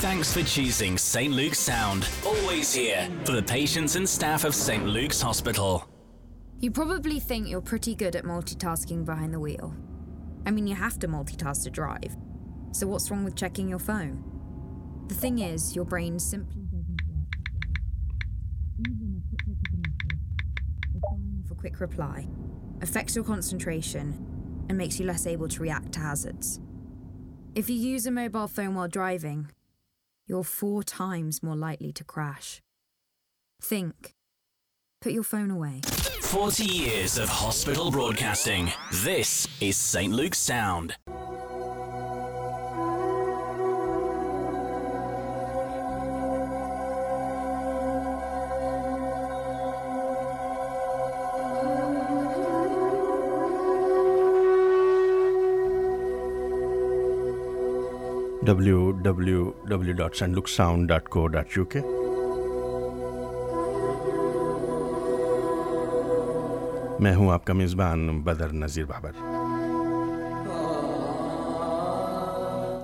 Thanks for choosing St. Luke's Sound. Always here for the patients and staff of St. Luke's Hospital. You probably think you're pretty good at multitasking behind the wheel. I mean, you have to multitask to drive. So, what's wrong with checking your phone? The thing is, your brain simply doesn't work. Even a quick look at a message or firing off a quick reply affects your concentration and makes you less able to react to hazards. If you use a mobile phone while driving, you're four times more likely to crash. Think. Put your phone away. 40 years of hospital broadcasting. This is St. Luke's Sound. www.sandlooksound.co.uk میں ہوں آپ کا میزبان بدر نذیر بابر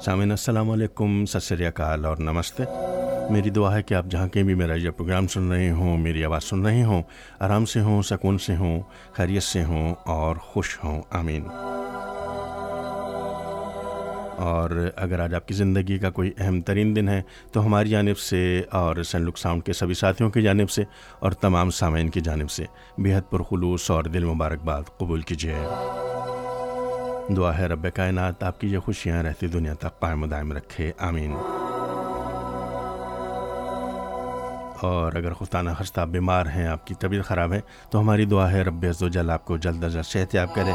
سامعین السلام علیکم ست اکال اور نمستے میری دعا ہے کہ آپ جہاں کہیں بھی میرا یہ پروگرام سن رہے ہوں میری آواز سن رہے ہوں آرام سے ہوں سکون سے ہوں خیریت سے ہوں اور خوش ہوں آمین اور اگر آج آپ کی زندگی کا کوئی اہم ترین دن ہے تو ہماری جانب سے اور سین لک ساؤنڈ کے سبھی ساتھیوں کی جانب سے اور تمام سامعین کی جانب سے بےحد پرخلوص اور دل مبارکباد قبول کیجیے۔ دعا ہے رب کائنات آپ کی یہ خوشیاں رہتی دنیا تک قائم و دائم رکھے۔ آمین۔ اور اگر خطانہ خستہ بیمار ہیں، آپ کی طبیعت خراب ہے، تو ہماری دعا ہے رب عز و جل آپ کو جلد از جلد صحت یاب کرے۔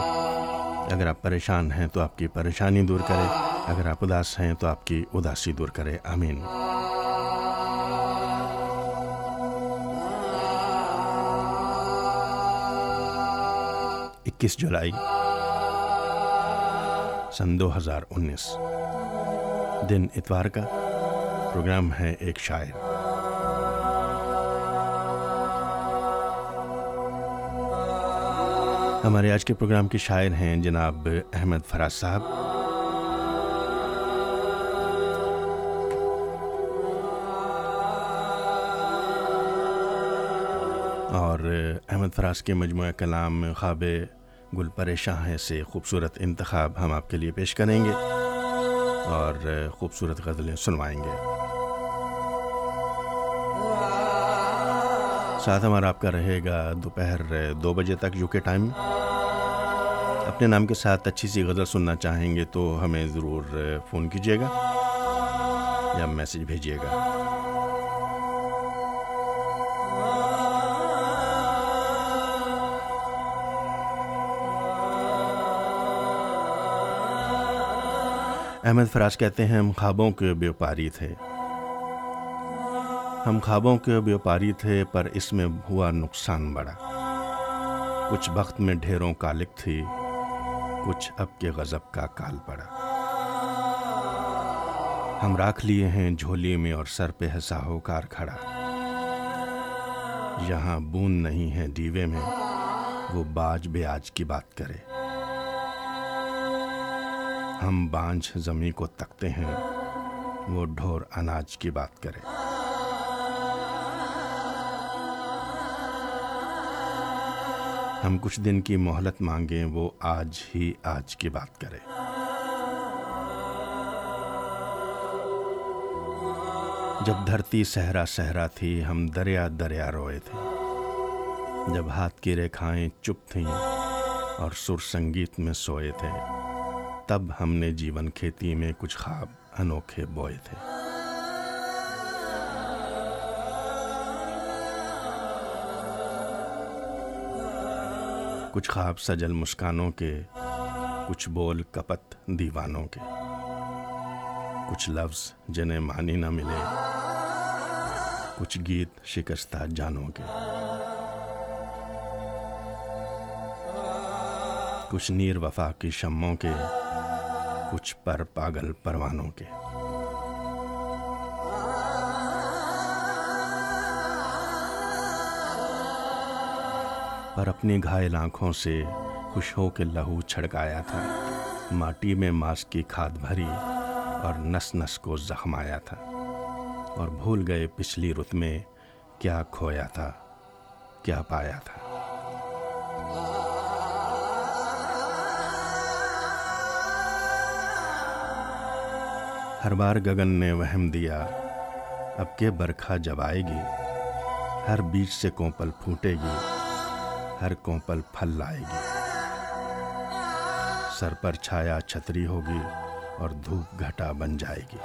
اگر آپ پریشان ہیں تو آپ کی پریشانی دور کرے۔ اگر آپ اداس ہیں تو آپ کی اداسی دور کرے۔ آمین۔ اکیس جولائی سن دو ہزار انیس۔ دن اتوار کا۔ پروگرام ہے ایک شاعر۔ ہمارے آج کے پروگرام کے شاعر ہیں جناب احمد فراز صاحب۔ اور احمد فراز کے مجموعہ کلام خواب گل پریشاں ہے سے خوبصورت انتخاب ہم آپ کے لیے پیش کریں گے اور خوبصورت غزلیں سنوائیں گے۔ ساتھ ہمارا آپ کا رہے گا دوپہر دو بجے تک یو کے ٹائم۔ اپنے نام کے ساتھ اچھی سی غزل سننا چاہیں گے تو ہمیں ضرور فون کیجیے گا یا میسج بھیجیے گا۔ احمد فراز کہتے ہیں، ہم خوابوں کے بیوپاری تھے۔ ہم خوابوں کے بیوپاری تھے، پر اس میں ہوا نقصان بڑا۔ کچھ وقت میں ڈھیروں کالک تھی، کچھ اب کے غضب کا کال پڑا۔ ہم راکھ لیے ہیں جھولی میں اور سر پہ ہے ساہوکار کھڑا۔ یہاں بون نہیں ہے دیوے میں، وہ باج بے آج کی بات کرے۔ ہم بانجھ زمیں کو تکتے ہیں، وہ ڈھور اناج کی بات کرے۔ ہم کچھ دن کی مہلت مانگیں، وہ آج ہی آج کی بات کرے۔ جب دھرتی صحرا صحرا تھی، ہم دریا دریا روئے تھے۔ جب ہاتھ کی ریکھائیں چپ تھیں اور سر سنگیت میں سوئے تھے، تب ہم نے جیون کھیتی میں کچھ خواب انوکھے بوئے تھے۔ کچھ خواب سجل مسکانوں کے، کچھ بول کپت دیوانوں کے۔ کچھ لفظ جنہیں معنی نہ ملے، کچھ گیت شکستہ جانوں کے۔ کچھ نیر وفا کی شموں کے، کچھ پر پاگل پروانوں کے۔ پر اپنی گھائل آنکھوں سے خوش ہو کے لہو چھڑکایا تھا۔ ماٹی میں ماس کی کھاد بھری اور نس نس کو زخمایا تھا۔ اور بھول گئے پچھلی رت میں کیا کھویا تھا، کیا پایا تھا۔ ہر بار گگن نے وہم دیا، اب کے برکھا جب آئے گی، ہر بیچ سے کوپل پھوٹے گی۔ ہر کوپل پھل لائے گی۔ سر پر چھایا چھتری ہوگی اور دھوپ گھٹا بن جائے گی۔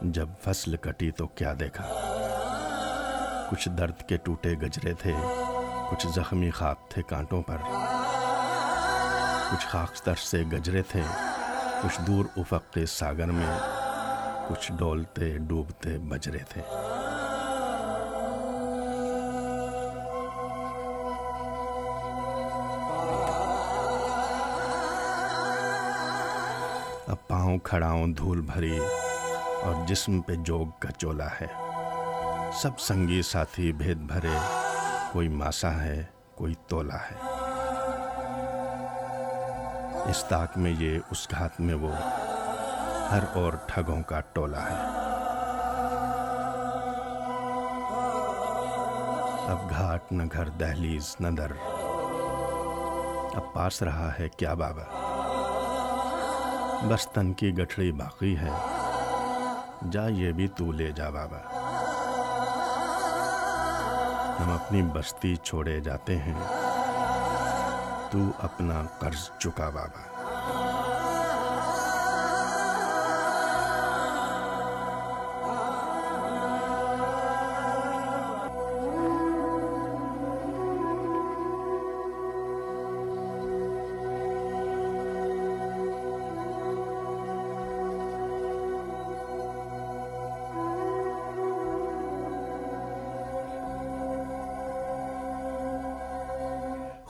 جب فصل کٹی تو کیا دیکھا؟ کچھ درد کے ٹوٹے گجرے تھے، کچھ زخمی خواب تھے کانٹوں پر۔ کچھ خاکستر سے گجرے تھے، کچھ دور افق کے ساگر میں۔ کچھ ڈولتے ڈوبتے بجرے تھے۔ اب پاؤں کھڑاؤں دھول بھری اور جسم پہ جوگ کا چولا ہے۔ سب سنگی ساتھی بھید بھرے، کوئی ماسا ہے، کوئی تولا ہے۔ اس تاک میں یہ، اس گھات میں وہ۔ ہر اور ٹھگوں کا ٹولا ہے۔ اب گھاٹ نہ گھر، دہلیز نہ در۔ اب پاس رہا ہے کیا بابا؟ بس تن کی گٹھڑی باقی ہے۔ جا یہ بھی تو لے جا بابا۔ ہم اپنی بستی چھوڑے جاتے ہیں۔ تو اپنا قرض چکا بابا۔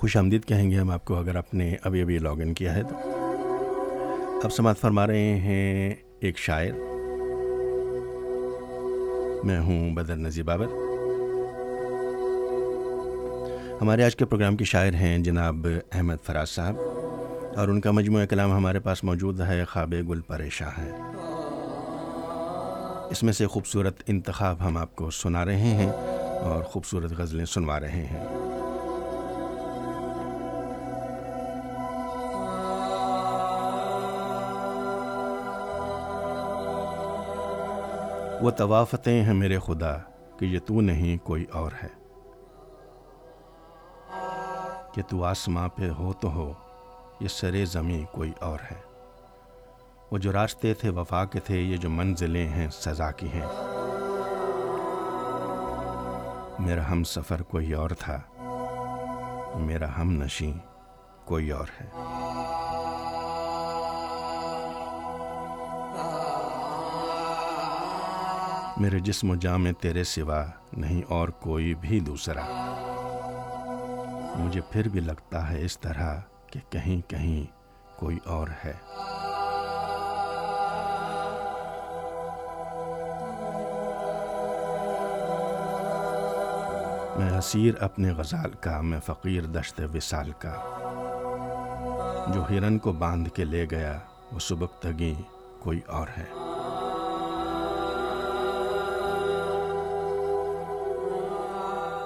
خوش آمدید کہیں گے ہم آپ کو اگر آپ نے ابھی ابھی لاگ ان کیا ہے تو۔ اب سماعت فرما رہے ہیں ایک شاعر۔ میں ہوں بدر نذیر بابر ہمارے آج کے پروگرام کے شاعر ہیں جناب احمد فراز صاحب۔ اور ان کا مجموعہ کلام ہمارے پاس موجود ہے، خواب گل پریشاں ہے۔ اس میں سے خوبصورت انتخاب ہم آپ کو سنا رہے ہیں اور خوبصورت غزلیں سنوا رہے ہیں۔ وہ طوافتیں ہیں میرے خدا کہ یہ تو نہیں کوئی اور ہے۔ کہ تو آسماں پہ ہو تو ہو، یہ سرے زمیں کوئی اور ہے۔ وہ جو راستے تھے وفا کے تھے، یہ جو منزلیں ہیں سزا کی ہیں۔ میرا ہم سفر کوئی اور تھا، میرا ہم نشیں کوئی اور ہے۔ میرے جسم و جام میں تیرے سوا نہیں اور کوئی بھی دوسرا۔ مجھے پھر بھی لگتا ہے اس طرح کہ کہیں کہیں کوئی اور ہے۔ میں اسیر اپنے غزال کا، میں فقیر دشت وصال کا۔ جو ہرن کو باندھ کے لے گیا، وہ سبکتگی کوئی اور ہے۔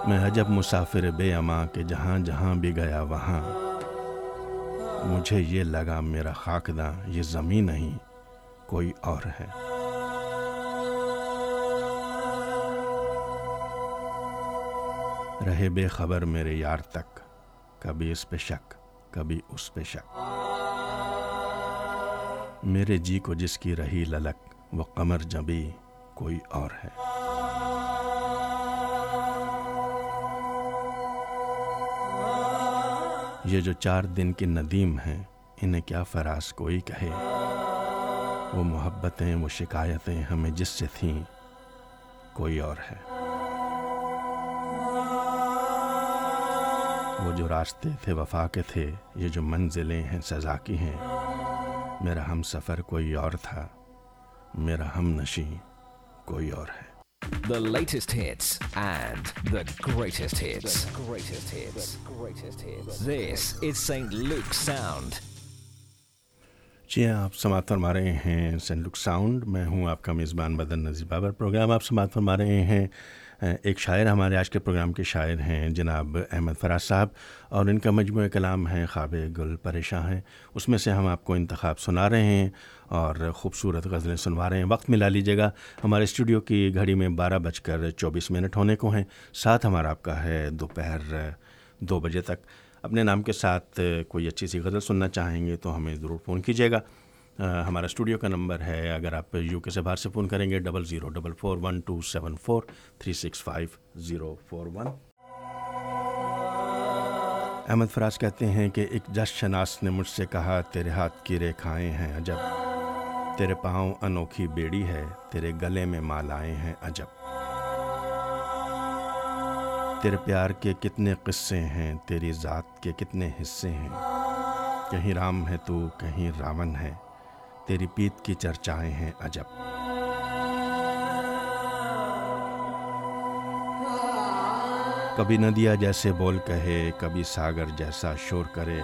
میں عجب مسافر بے اما کہ جہاں جہاں بھی گیا وہاں۔ مجھے یہ لگا میرا خاکداں، یہ زمین نہیں، کوئی اور ہے۔ رہے بے خبر میرے یار تک، کبھی اس پہ شک، کبھی اس پہ شک۔ میرے جی کو جس کی رہی للک، وہ قمر جبی، کوئی اور ہے۔ یہ جو چار دن کے ندیم ہیں، انہیں کیا فراز کوئی کہے؟ وہ محبتیں، وہ شکایتیں ہمیں جس سے تھیں، کوئی اور ہے۔ وہ جو راستے تھے، وفا کے تھے، یہ جو منزلیں ہیں، سزا کی ہیں۔ میرا ہم سفر کوئی اور تھا، میرا ہم نشیں کوئی اور ہے۔ The latest hits and the greatest hits. The greatest hits. Greatest hits. This is St. Luke's Sound. جی ہاں آپ سماعت فرما رہے ہیں سین لک ساؤنڈ میں ہوں آپ کا میزبان بدن نذیر بابر پروگرام آپ سماعت فرما رہے ہیں ایک شاعر ہمارے آج کے پروگرام کے شاعر ہیں، جناب احمد فراز صاحب، اور ان کا مجموعہ کلام ہے خواب گل پریشاں ہیں۔ اس میں سے ہم آپ کو انتخاب سنا رہے ہیں اور خوبصورت غزلیں سنوا رہے ہیں۔ وقت ملا لیجیے گا۔ ہمارے اسٹوڈیو کی گھڑی میں بارہ بج کر چوبیس منٹ ہونے کو ہیں۔ ساتھ ہمارا آپ کا ہے دوپہر دو بجے تک۔ اپنے نام کے ساتھ کوئی اچھی سی غزل سننا چاہیں گے تو ہمیں ضرور فون کیجیے گا۔ ہمارا اسٹوڈیو کا نمبر ہے، اگر آپ یو کے سے باہر سے فون کریں گے double zero double four one two seven four three six five zero four one Ahmad Faraz کہتے ہیں کہ ایک جس شناس نے مجھ سے کہا، تیرے ہاتھ کی ریکھائیں ہیں عجب۔ تیرے پاؤں انوکھی بیڑی ہے، تیرے گلے میں مالائیں ہیں عجب۔ تیرے پیار کے کتنے قصے ہیں، تیری ذات کے کتنے حصے ہیں۔ کہیں رام ہے تو کہیں راون ہے۔ تیری پیت کی چرچائیں ہیں عجب۔ کبھی ندیا جیسے بول کہے، کبھی ساگر جیسا شور کرے،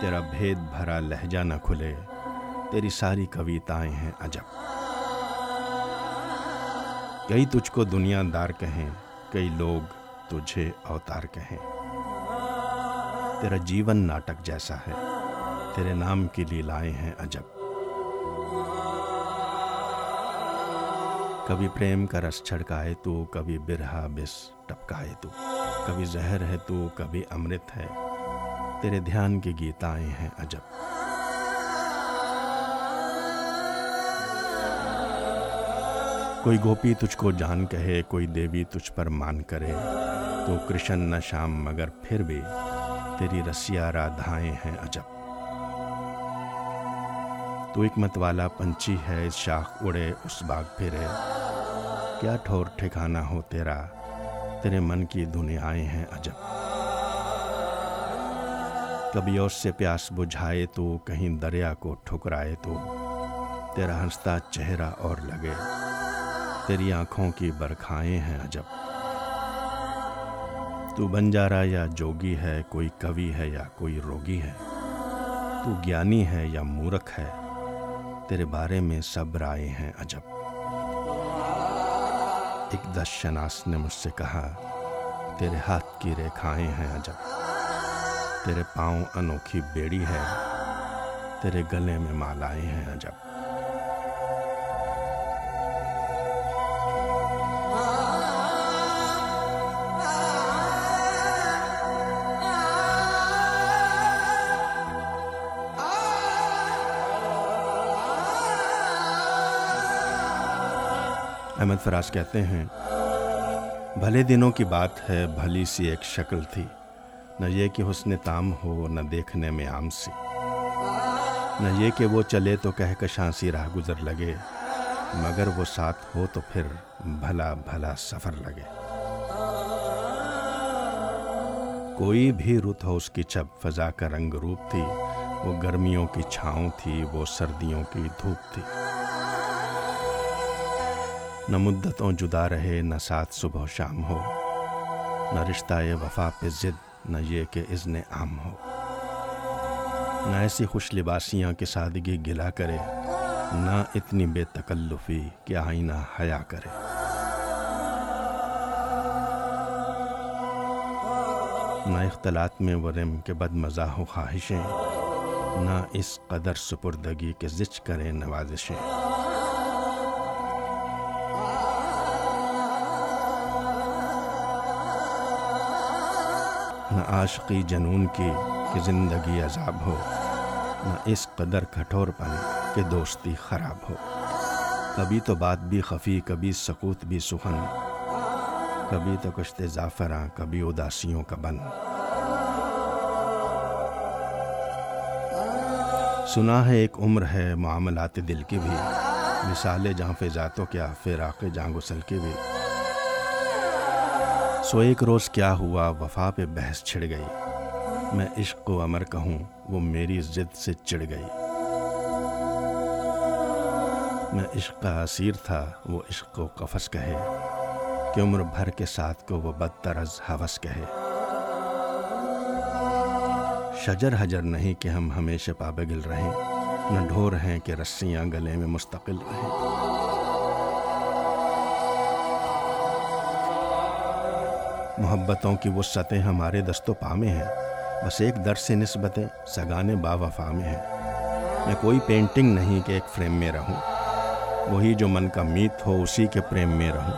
تیرا بھید بھرا لہجہ نہ کھلے، تیری ساری کویتائیں ہیں عجب۔ کئی تجھ کو دنیا دار کہیں، کئی لوگ تجھے اوتار کہیں۔ تیرا جیون ناٹک جیسا ہے، تیرے نام کی لیلائیں ہیں عجب۔ کبھی پریم کا رس چھڑکائے تو کبھی برہا بس ٹپکائے تو، کبھی زہر ہے تو کبھی امرت ہے۔ تیرے دھیان کی گیتائیں ہیں عجب۔ کوئی گوپی تجھ کو جان کہے، کوئی دیوی تجھ پر مان کرے۔ تو کرشن نہ شام مگر پھر بھی تیری رسیا رادھائیں ہیں عجب۔ تو ایک مت والا پنچی ہے، اس شاخ اڑے، اس باغ پھرے۔ کیا ٹھور ٹھکانا ہو تیرا؟ تیرے من کی دنیائیں ہیں عجب۔ کبھی اس سے پیاس بجھائے تو، کہیں دریا کو ٹھکرائے تو۔ تیرا ہنستا چہرہ اور لگے، تیری آنکھوں کی برکھائیں ہیں عجب۔ تو بنجارا یا جوگی ہے، کوئی کوی ہے یا کوئی روگی ہے۔ تو گیانی ہے یا مورکھ ہے، تیرے بارے میں سب رائے ہیں عجب۔ ایک دس شناس نے مجھ سے کہا، تیرے ہاتھ کی ریکھائیں ہیں عجب تیرے پاؤں انوکھی بیڑی ہے تیرے گلے میں مالائیں ہیں عجب احمد فراز کہتے ہیں، بھلے دنوں کی بات ہے، بھلی سی ایک شکل تھی۔ نہ یہ کہ حسن تام ہو، نہ دیکھنے میں عام سی۔ نہ یہ کہ وہ چلے تو کہہ کشانسی راہ گزر لگے۔ مگر وہ ساتھ ہو تو پھر بھلا بھلا سفر لگے۔ کوئی بھی رت ہو، اس کی چھپ فضا کا رنگ روپ تھی۔ وہ گرمیوں کی چھاؤں تھی، وہ سردیوں کی دھوپ تھی۔ نہ مدتوں جدا رہے، نہ ساتھ صبح و شام ہو۔ نہ رشتہ وفا پہ ضد، نہ یہ کہ اذن عام ہو۔ نہ ایسی خوش لباسیاں کہ سادگی گلا کرے، نہ اتنی بے تکلفی کہ آئینہ حیا کرے۔ نہ اختلاط میں ورم کے بد مزاح و خواہشیں، نہ اس قدر سپردگی کے زچ کرے نوازشیں۔ نہ عاشقی جنون کی کہ زندگی عذاب ہو، نہ اس قدر کھٹور پن کہ دوستی خراب ہو۔ کبھی تو بات بھی خفی، کبھی سکوت بھی سخن کبھی تو کشت زعفراں کبھی اداسیوں کا بن۔ سنا ہے ایک عمر ہے معاملات دل کی بھی مثال جہاں فضاتوں کیا، فراق جاں غسل کی بھی۔ سو ایک روز کیا ہوا، وفا پہ بحث چھڑ گئی۔ میں عشق و امر کہوں، وہ میری ضد سے چڑ گئی۔ میں عشق کا اسیر تھا، وہ عشق کو قفس کہے۔ کہ عمر بھر کے ساتھ کو وہ بدتر از حوث کہے۔ شجر حجر نہیں کہ ہم ہمیشہ پابگل رہیں، نہ ڈھور ہیں کہ رسیاں گلے میں مستقل رہیں۔ محبتوں کی وہ ہمارے دست و پا میں ہیں۔ بس ایک در سے نسبتیں سگانے با وفا میں ہیں۔ میں کوئی پینٹنگ نہیں کہ ایک فریم میں رہوں۔ وہی جو من کا میت ہو، اسی کے پریم میں رہوں۔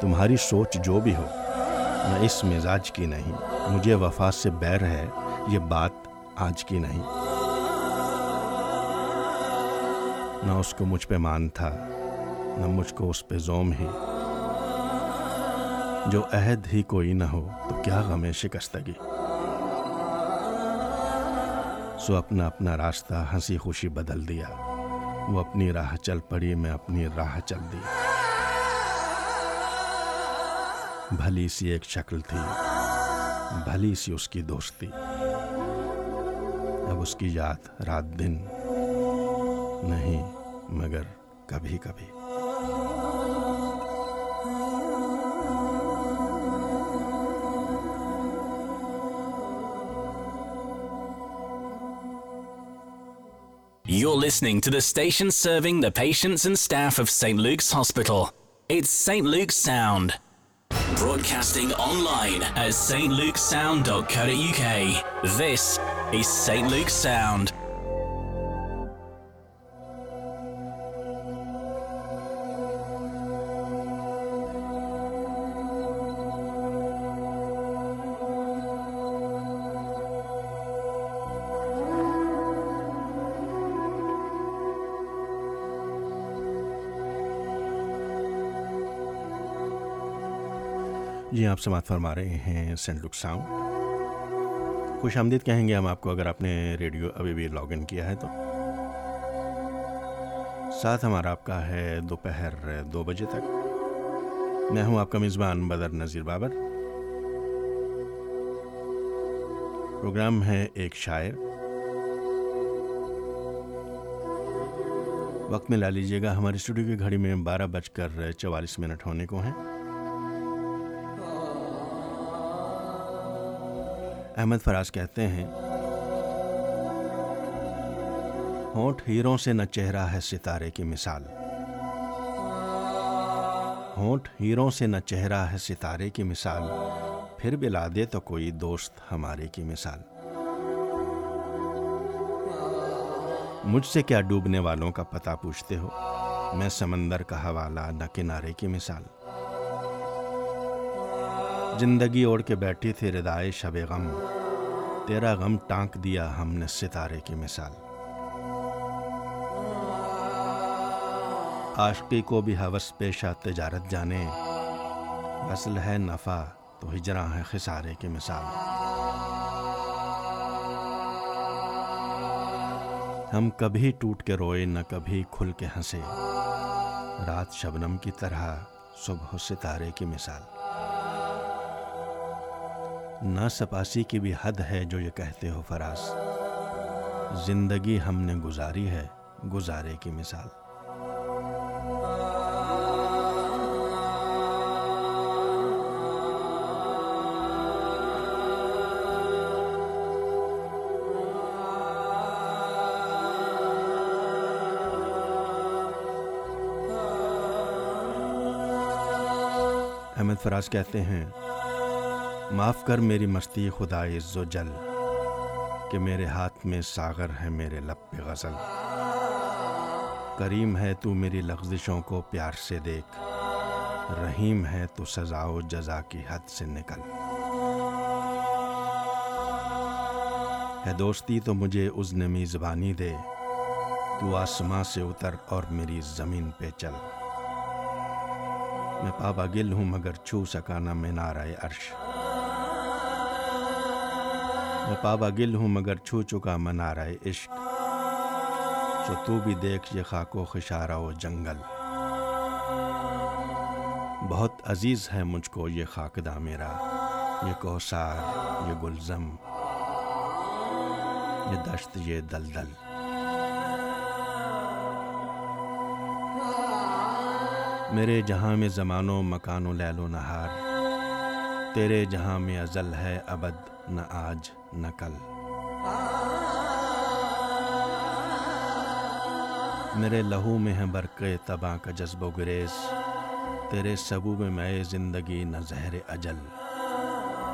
تمہاری سوچ جو بھی ہو، میں اس مزاج کی نہیں۔ مجھے وفا سے بیر ہے، یہ بات آج کی نہیں۔ نہ اس کو مجھ پہ مان تھا، نہ مجھ کو اس پہ زوم ہی جو عہد ہی کوئی نہ ہو، تو کیا غم شکستگی؟ سو اپنا اپنا راستہ، ہنسی خوشی بدل دیا۔ وہ اپنی راہ چل پڑی، میں اپنی راہ چل دی۔ بھلی سی ایک شکل تھی۔ بھلی سی اس کی دوستی۔ اب اس کی یاد رات دن نہیں، مگر کبھی کبھی۔ Listening to the station serving the patients and staff of St. Luke's Hospital. It's St. Luke's Sound. Broadcasting online at stlukesound.co.uk. This is St. Luke's Sound. آپ سماعت فرما رہے ہیں سینٹ لک ساؤنڈ خوش آمدید کہیں گے ہم آپ کو اگر آپ نے ریڈیو ابھی بھی لاگ ان کیا ہے تو۔ ساتھ ہمارا آپ کا ہے دوپہر دو بجے تک۔ میں ہوں آپ کا میزبان بدر نذیر بابر۔ پروگرام ہے ایک شاعر۔ وقت میں لا لیجیے گا، ہمارے اسٹوڈیو کی گھڑی میں بارہ بج کر چوالیس منٹ ہونے کو ہیں۔ احمد فراز کہتے ہیں، ہونٹ ہیروں سے نہ چہرہ ہے ستارے کی مثال۔ ہونٹ ہیروں سے نہ چہرہ ہے ستارے کی مثال۔ پھر بھی دے تو کوئی دوست ہمارے کی مثال۔ مجھ سے کیا ڈوبنے والوں کا پتہ پوچھتے ہو؟ میں سمندر کا حوالہ نہ کنارے کی مثال۔ زندگی اوڑھ کے بیٹھی تھی ردائے شب غم۔ تیرا غم ٹانک دیا ہم نے ستارے کی مثال۔ عاشقی کو بھی حوث پیشہ تجارت جانے۔ اصل ہے نفع، تو ہجراں ہے خسارے کی مثال۔ ہم کبھی ٹوٹ کے روئے، نہ کبھی کھل کے ہنسے۔ رات شبنم کی طرح صبح ستارے کی مثال۔ نہ سپاسی کی بھی حد ہے جو یہ کہتے ہو فراز۔ زندگی ہم نے گزاری ہے گزارے کی مثال۔ احمد فراز کہتے ہیں معاف کر میری مستی خدا عز و جل، کہ میرے ہاتھ میں ساغر ہے میرے لب پہ غزل۔ کریم ہے تو میری لغزشوں کو پیار سے دیکھ، رحیم ہے تو سزا و جزا کی حد سے نکل۔ ہے دوستی تو مجھے اس نمی زبانی دے، تو آسماں سے اتر اور میری زمین پہ چل۔ میں پابا گل ہوں مگر چھو سکا نہ میں نارائے عرش۔ میں پابا گل ہوں مگر چھو چکا منا رہے عشق۔ جو تو بھی دیکھ یہ خاک و خشارہ و جنگل۔ بہت عزیز ہے مجھ کو یہ خاکدہ میرا۔ یہ کوسار یہ گلزم، یہ دشت، یہ دلدل۔ میرے جہاں میں زمان و مکان و لیل و نہار۔ تیرے جہاں میں ازل ہے، ابد نہ آج نہ کل۔ میرے لہو میں ہے برقے تباں کا جذب و گریز۔ تیرے سبو میں میں زندگی نہ زہر اجل۔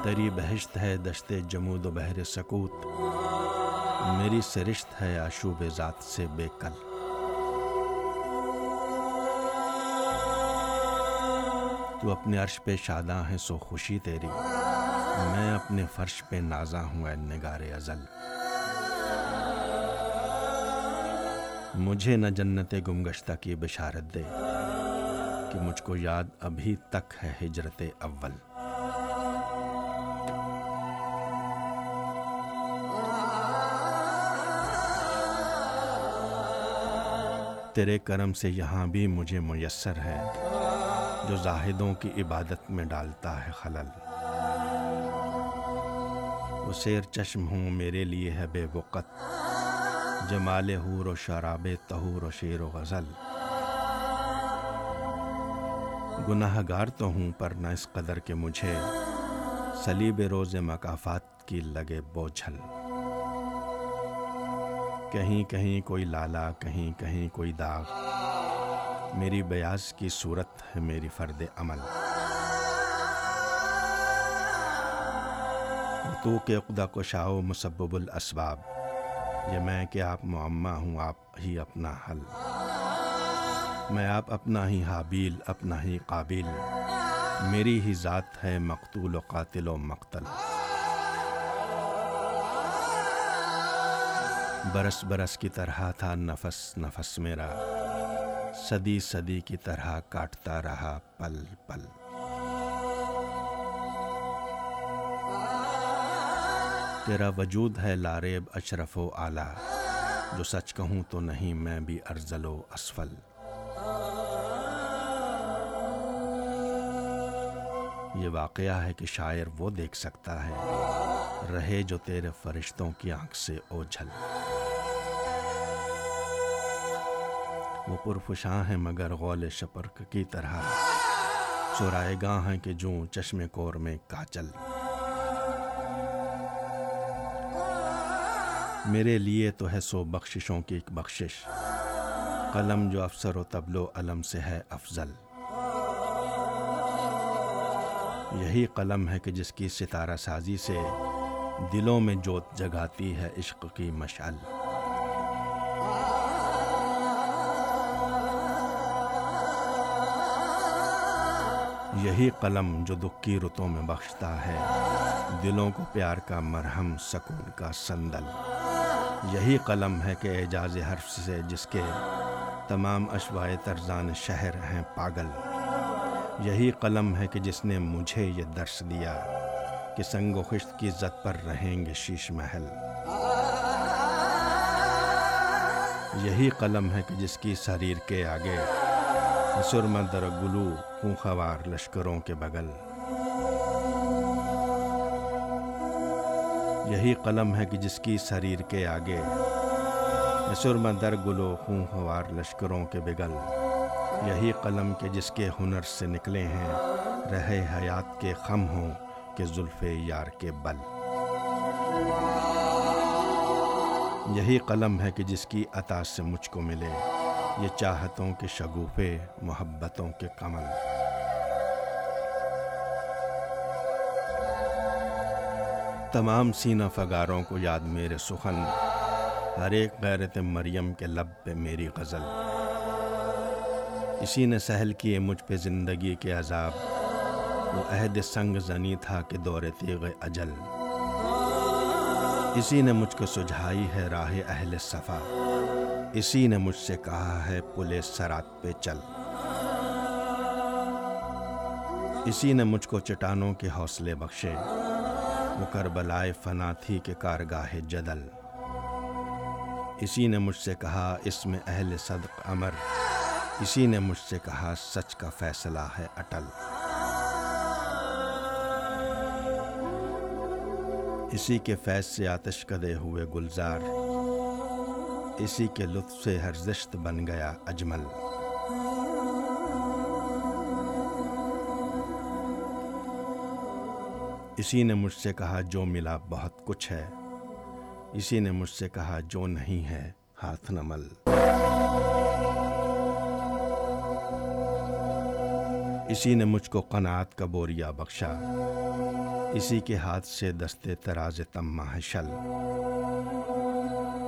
تیری بہشت ہے دشت جمود و بحر سکوت۔ میری سرشت ہے آشوب ذات سے بے کل۔ تو اپنے عرش پہ شاداں ہے سو خوشی تیری۔ میں اپنے فرش پہ نازاں ہوں، اے نگار ازل۔ مجھے نہ جنت گمگشتہ کی بشارت دے کہ مجھ کو یاد ابھی تک ہے ہجرت اول۔ تیرے کرم سے یہاں بھی مجھے میسر ہے۔ جو زاہدوں کی عبادت میں ڈالتا ہے خلل۔ وہ سیر چشم ہوں میرے لیے ہے بے وقت۔ جمال حور و شراب تہور و شیر و غزل۔ گناہ گار تو ہوں پر نہ اس قدر کہ مجھے سلیب روز مقافات کی لگے بوجھل۔ کہیں کہیں کوئی لالا، کہیں کہیں کوئی داغ۔ میری بیاض کی صورت ہے میری فرد عمل۔ تو کے عقدہ کو شاہ مسبب الاسباب، یہ میں کہ آپ معمہ ہوں، آپ ہی اپنا حل۔ میں آپ اپنا ہی حابیل، اپنا ہی قابل میری ہی ذات ہے مقتول و قاتل و مقتل۔ برس برس کی طرح تھا نفس نفس میرا۔ صدی صدی کی طرح کاٹتا رہا پل پل۔ تیرا وجود ہے لارب اشرف و اعلیٰ، جو سچ کہوں تو نہیں میں بھی ارزل و اسفل۔ یہ واقعہ ہے کہ شاعر وہ دیکھ سکتا ہے، رہے جو تیرے فرشتوں کی آنکھ سے اوجھل۔ وہ پرفشاں ہیں مگر غول شپرک کی طرح۔ چورائے گاہ ہیں کہ جوں چشم کور میں کاچل۔ میرے لیے تو ہے سو بخششوں کی ایک بخشش۔ قلم جو افسر و تبلو علم سے ہے افضل۔ یہی قلم ہے کہ جس کی ستارہ سازی سے دلوں میں جوت جگاتی ہے عشق کی مشعل۔ یہی قلم جو دکھ کی رتوں میں بخشتا ہے۔ دلوں کو پیار کا مرہم، سکون کا سندل۔ یہی قلم ہے کہ اعجاز حرف سے، جس کے تمام اشوائے ترزان شہر ہیں پاگل۔ یہی قلم ہے کہ جس نے مجھے یہ درس دیا کہ سنگ و خشت کی عزت پر رہیں گے شیش محل۔ یہی قلم ہے کہ جس کی سریر کے آگے در گلو خوار لشکروں کے بغل۔ یہی قلم ہے کہ جس کی سریر کے آگے سرم در گلو خوں خوار لشکروں کے بگل یہی قلم کے جس کے ہنر سے نکلے ہیں، رہے حیات کے خم ہوں کہ زلف یار کے بل۔ یہی قلم ہے کہ جس کی عطا سے مجھ کو ملے۔ یہ چاہتوں کے شگوفے، محبتوں کے کمل۔ تمام سینہ فگاروں کو یاد میرے سخن، ہر ایک غیرت مریم کے لب پہ میری غزل۔ اسی نے سہل کیے مجھ پہ زندگی کے عذاب، وہ عہد سنگ زنی تھا کہ دور تیغ اجل۔ اسی نے مجھ کو سجھائی ہے راہ اہل صفا۔ اسی نے مجھ سے کہا ہے پلے سرات پہ چل۔ اسی نے مجھ کو چٹانوں کے حوصلے بخشے۔ وہ کربلائے فنا تھی کہ کارگاہ جدل۔ اسی نے مجھ سے کہا، اس میں اہل صدق امر۔ اسی نے مجھ سے کہا، سچ کا فیصلہ ہے اٹل۔ اسی کے فیض سے آتش کدے ہوئے گلزار۔ اسی کے لطف سے ہر زشت بن گیا اجمل۔ اسی نے مجھ سے کہا، جو ملا بہت کچھ ہے۔ اسی نے مجھ سے کہا، جو نہیں ہے، ہاتھ نہ مل۔ اسی نے مجھ کو قناعت کا بوریا بخشا۔ اسی کے ہاتھ سے دستے تراز تما ہے شل۔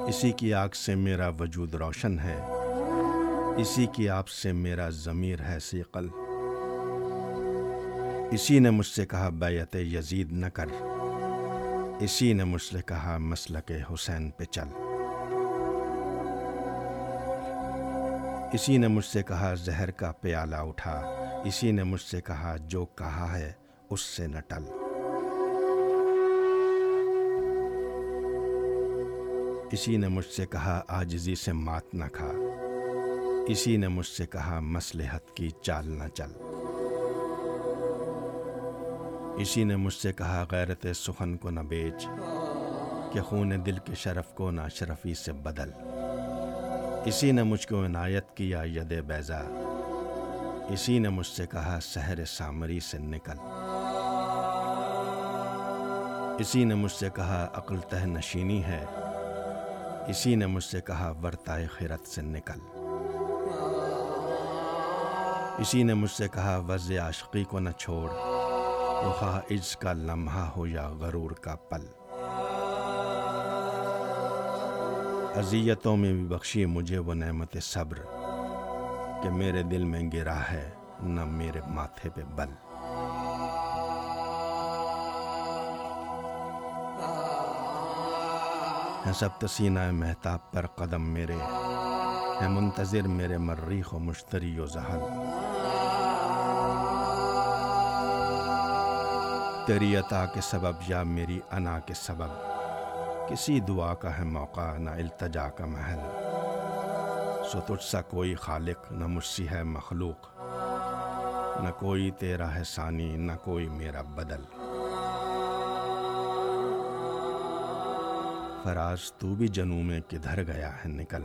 اسی کی آگ سے میرا وجود روشن ہے۔ اسی کی آپ سے میرا ضمیر ہے سیقل اسی نے مجھ سے کہا، بیعت یزید نہ کر۔ اسی نے مجھ سے کہا، مسلک حسین پہ چل۔ اسی نے مجھ سے کہا، زہر کا پیالہ اٹھا۔ اسی نے مجھ سے کہا، جو کہا ہے، اس سے نہ ٹل۔ اسی نے مجھ سے کہا، آجزی سے مات نہ کھا۔ اسی نے مجھ سے کہا مسلحت کی چال نہ چل۔ اسی نے مجھ سے کہا، غیرت سخن کو نہ بیچ، کہ خون دل کے شرف کو نہ شرفی سے بدل۔ اسی نے مجھ کو عنایت کیا، ید بیضا۔ اسی نے مجھ سے کہا، سحر سامری سے نکل۔ اسی نے مجھ سے کہا، عقل تہ نشینی ہے۔ اسی نے مجھ سے کہا، ورتائے خیرت سے نکل۔ اسی نے مجھ سے کہا، وز عاشقی کو نہ چھوڑ۔ وہ خواہ عز کا لمحہ ہو یا غرور کا پل۔ اذیتوں میں بھی بخشی مجھے وہ نعمت صبر کہ میرے دل میں گرا ہے، نہ میرے ماتھے پہ بل۔ ہے سب تسینہ محتاب پر قدم میرے ہے منتظر میرے مریخ و مشتری و زحل۔ تیری عطا کے سبب یا میری انا کے سبب، کسی دعا کا ہے موقع نہ التجا کا محل۔ سو تجھ سا کوئی خالق، نہ مجھ سی ہے مخلوق۔ نہ کوئی تیرا ہے ثانی، نہ کوئی میرا بدل۔ فراز، تو بھی جنوں میں کدھر گیا ہے نکل؟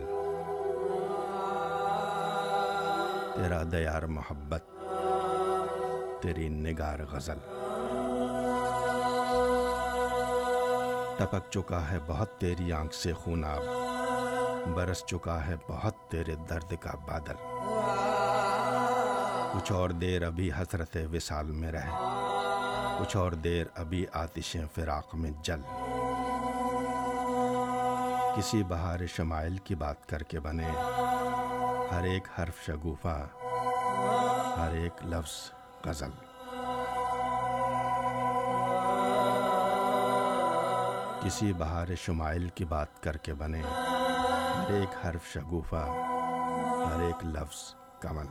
تیرا دیار محبت، تیری نگار غزل۔ ٹپک چکا ہے بہت تیری آنکھ سے خوناب، برس چکا ہے بہت تیرے درد کا بادل۔ کچھ اور دیر ابھی حسرت وصال میں رہ، کچھ اور دیر ابھی آتشیں فراق میں جل۔ کسی بہار شمائل کی بات کر کے بنے۔ ہر ایک حرف شگوفہ، ہر ایک لفظ غزل۔ کسی بہار شمائل کی بات کر کے بنے۔ ہر ایک حرف شگوفہ، ہر ایک لفظ کمل۔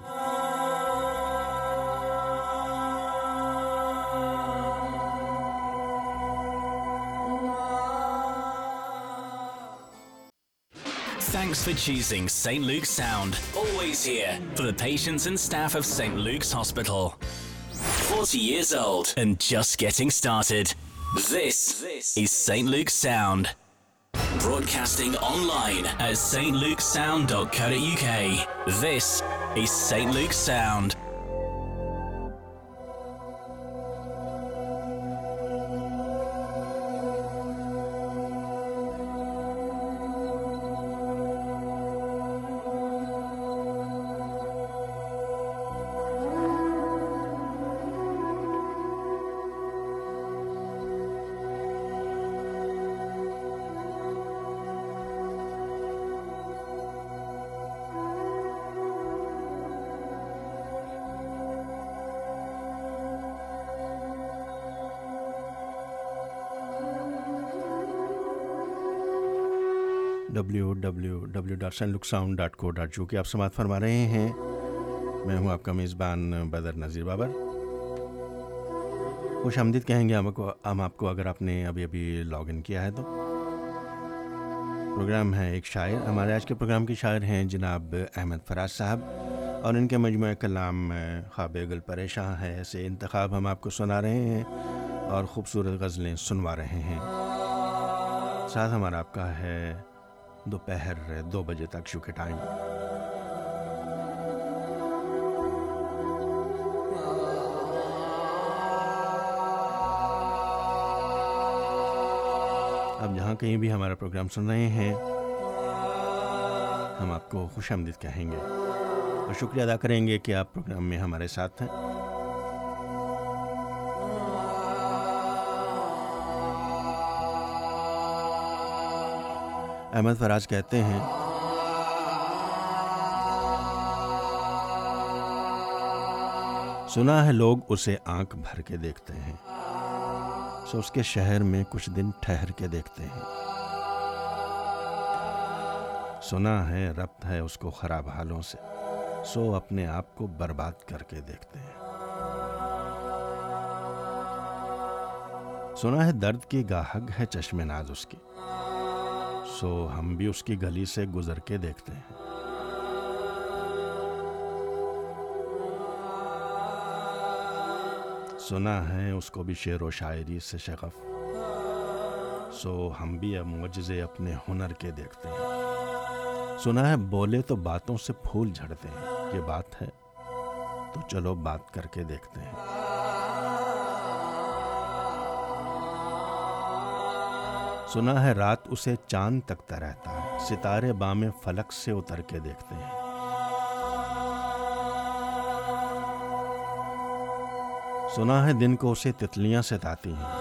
Thanks for choosing St. Luke's Sound. Always here for the patients and staff of St. Luke's Hospital. 40 years old and just getting started. This is St. Luke's Sound. Broadcasting online at stlukesound.co.uk. This is St. Luke's Sound. W W dot saint Luke sound dot co dot جو کہ آپ سماعت فرما رہے ہیں۔ میں ہوں آپ کا میزبان بدر نذیر بابر۔ خوش آمدید کہیں گے ہم کو ہم آپ کو اگر آپ نے ابھی ابھی لاگ ان کیا ہے تو۔ پروگرام ہے ایک شاعر۔ ہمارے آج کے پروگرام کے شاعر ہیں جناب احمد فراز صاحب اور ان کے مجموعہ کلام خواب گل پریشاں ہے۔ ایسے انتخاب ہم آپ کو سنا رہے ہیں اور خوبصورت غزلیں سنوا رہے ہیں۔ ساتھ ہمارا آپ کا ہے دوپہر دو بجے تک شو کے ٹائم۔ اب جہاں کہیں بھی ہمارا پروگرام سن رہے ہیں، ہم آپ کو خوش آمدید کہیں گے۔ اور شکریہ ادا کریں گے کہ آپ پروگرام میں ہمارے ساتھ ہیں۔ احمد فراز کہتے ہیں، سنا ہے لوگ اسے آنکھ بھر کے دیکھتے ہیں، سو اس کے شہر میں کچھ دن ٹھہر کے دیکھتے ہیں۔ سنا ہے، ربط ہے اس کو خراب حالوں سے، سو اپنے آپ کو برباد کر کے دیکھتے ہیں۔ سنا ہے درد کی گاہگ ہے چشم ناز اس کی۔ سو ہم بھی اس کی گلی سے گزر کے دیکھتے ہیں۔ سنا ہے اس کو بھی شعر و شاعری سے شغف۔ سو ہم بھی اب مجزے اپنے ہنر کے دیکھتے ہیں۔ سنا ہے بولے تو باتوں سے پھول جھڑتے ہیں۔ یہ بات ہے تو چلو بات کر کے دیکھتے ہیں۔ سنا ہے رات اسے چاند تکتا رہتا ہے۔ ستارے بام فلک سے اتر کے دیکھتے ہیں۔ سنا ہے دن کو اسے تتلیاں ستاتی ہیں۔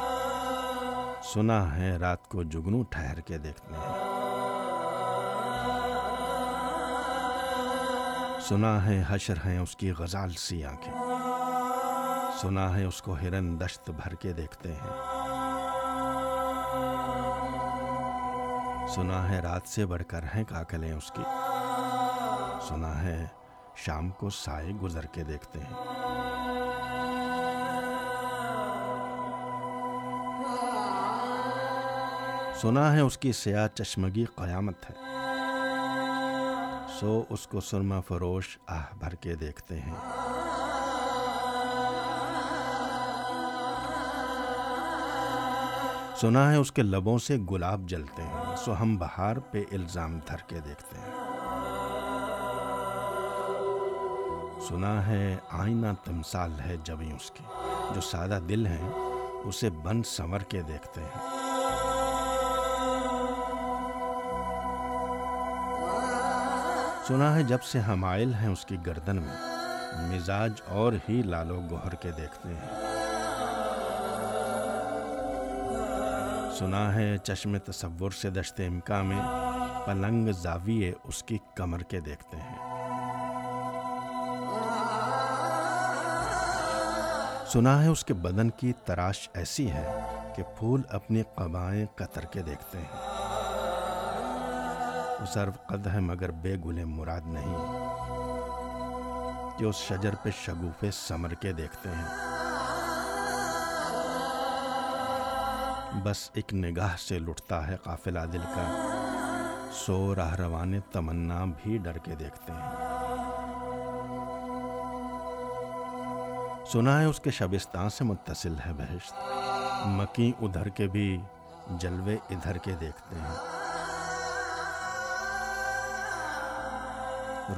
سنا ہے رات کو جگنو ٹھہر کے دیکھتے ہیں۔ سنا ہے حشر ہیں اس کی غزال سی آنکھیں۔ سنا ہے اس کو ہرن دشت بھر کے دیکھتے ہیں۔ سنا ہے رات سے بڑھ کر ہیں کاکلیں اس کی۔ سنا ہے شام کو سائے گزر کے دیکھتے ہیں۔ سنا ہے اس کی سیاہ چشمگی قیامت ہے۔ سو اس کو سرما فروش آہ بھر کے دیکھتے ہیں۔ سنا ہے اس کے لبوں سے گلاب جلتے ہیں، سو ہم بہار پہ الزام دھر کے دیکھتے ہیں۔ سنا ہے آئینہ تمثال ہے جبیں اس کی، جو سادہ دل ہیں اسے بن سنور کے دیکھتے ہیں۔ سنا ہے جب سے ہمائل ہیں اس کی گردن میں، مزاج اور ہی لالو گوہر کے دیکھتے ہیں۔ سنا ہے چشم تصور سے دشت امکا میں پلنگ زاویے اس کی کمر کے دیکھتے ہیں۔ سنا ہے اس کے بدن کی تراش ایسی ہے کہ پھول اپنی قبائیں قطر کے دیکھتے ہیں۔ سرو قد ہے مگر بے گلے مراد نہیں کہ اس شجر پہ شگوفے سمر کے دیکھتے ہیں۔ بس ایک نگاہ سے لٹتا ہے قافلہ دل کا۔ سو راہ روان تمنا بھی ڈر کے دیکھتے ہیں۔ سنا ہے اس کے شبستان سے متصل ہے بہشت۔ مکی ادھر کے بھی، جلوے ادھر کے دیکھتے ہیں۔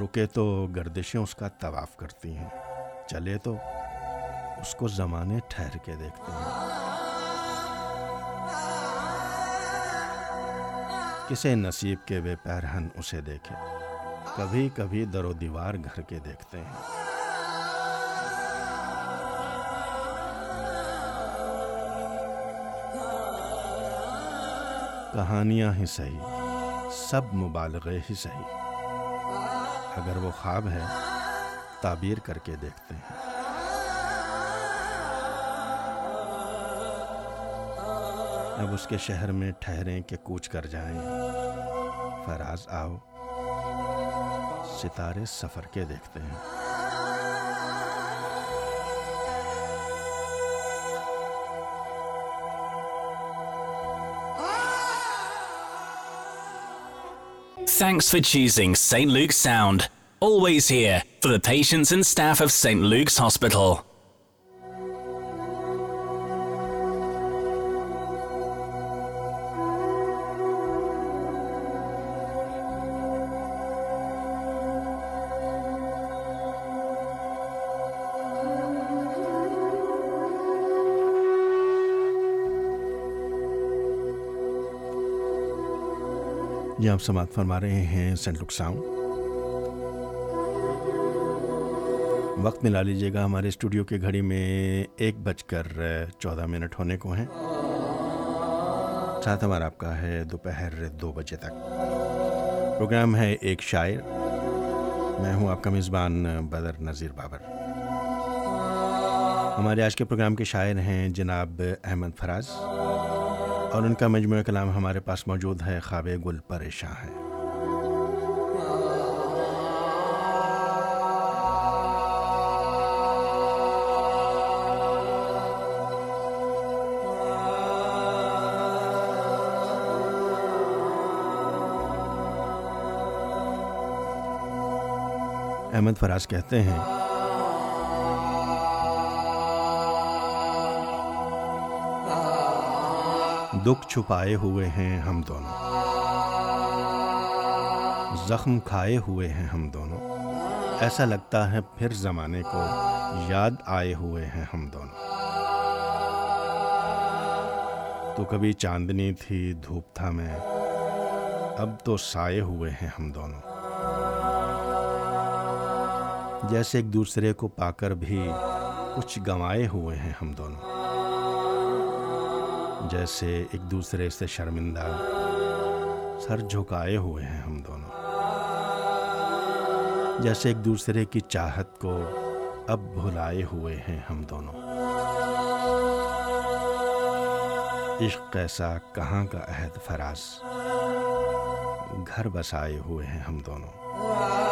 رکے تو گردشیں اس کا طواف کرتی ہیں۔ چلے تو اس کو زمانے ٹھہر کے دیکھتے ہیں۔ کسے نصیب کے بے پیرہن اسے دیکھے۔ کبھی کبھی در و دیوار گھر کے دیکھتے ہیں۔ کہانیاں ہی صحیح، سب مبالغے ہی صحیح۔ اگر وہ خواب ہے، تعبیر کر کے دیکھتے ہیں۔ اب اس کے شہر میں ٹھہریں کہ کوچ کر جائیں فراز آؤ ستارے سفر کے دیکھتے ہیں Thanks for choosing St. Luke's Sound. Always here for the patients and staff of St. Luke's Hospital. جی آپ سماعت فرما رہے ہیں سینٹ لک ساؤنڈ وقت ملا لیجیے گا ہمارے اسٹوڈیو کی گھڑی میں ایک بج کر چودہ منٹ ہونے کو ہیں۔ ساتھ ہمارا آپ کا ہے دوپہر دو بجے تک۔ پروگرام ہے ایک شاعر۔ میں ہوں آپ کا میزبان بدر نذیر بابر۔ ہمارے آج کے پروگرام کے شاعر ہیں جناب احمد فراز۔ اور ان کا مجموعہ کلام ہمارے پاس موجود ہے، خواب گل پریشاں ہے احمد فراز کہتے ہیں دکھ چھپائے ہوئے ہیں ہم دونوں۔ زخم کھائے ہوئے ہیں ہم دونوں۔ ایسا لگتا ہے پھر زمانے کو یاد آئے ہوئے ہیں ہم دونوں۔ تو کبھی چاندنی تھی، دھوپ تھا میں۔ اب تو سائے ہوئے ہیں ہم دونوں۔ جیسے ایک دوسرے کو پا کر بھی کچھ گنوائے ہوئے ہیں ہم دونوں۔ جیسے ایک دوسرے سے شرمندہ سر جھکائے ہوئے ہیں ہم دونوں۔ جیسے ایک دوسرے کی چاہت کو اب بھلائے ہوئے ہیں ہم دونوں۔ عشق کیسا کہاں کا عہد فراز، گھر بسائے ہوئے ہیں ہم دونوں۔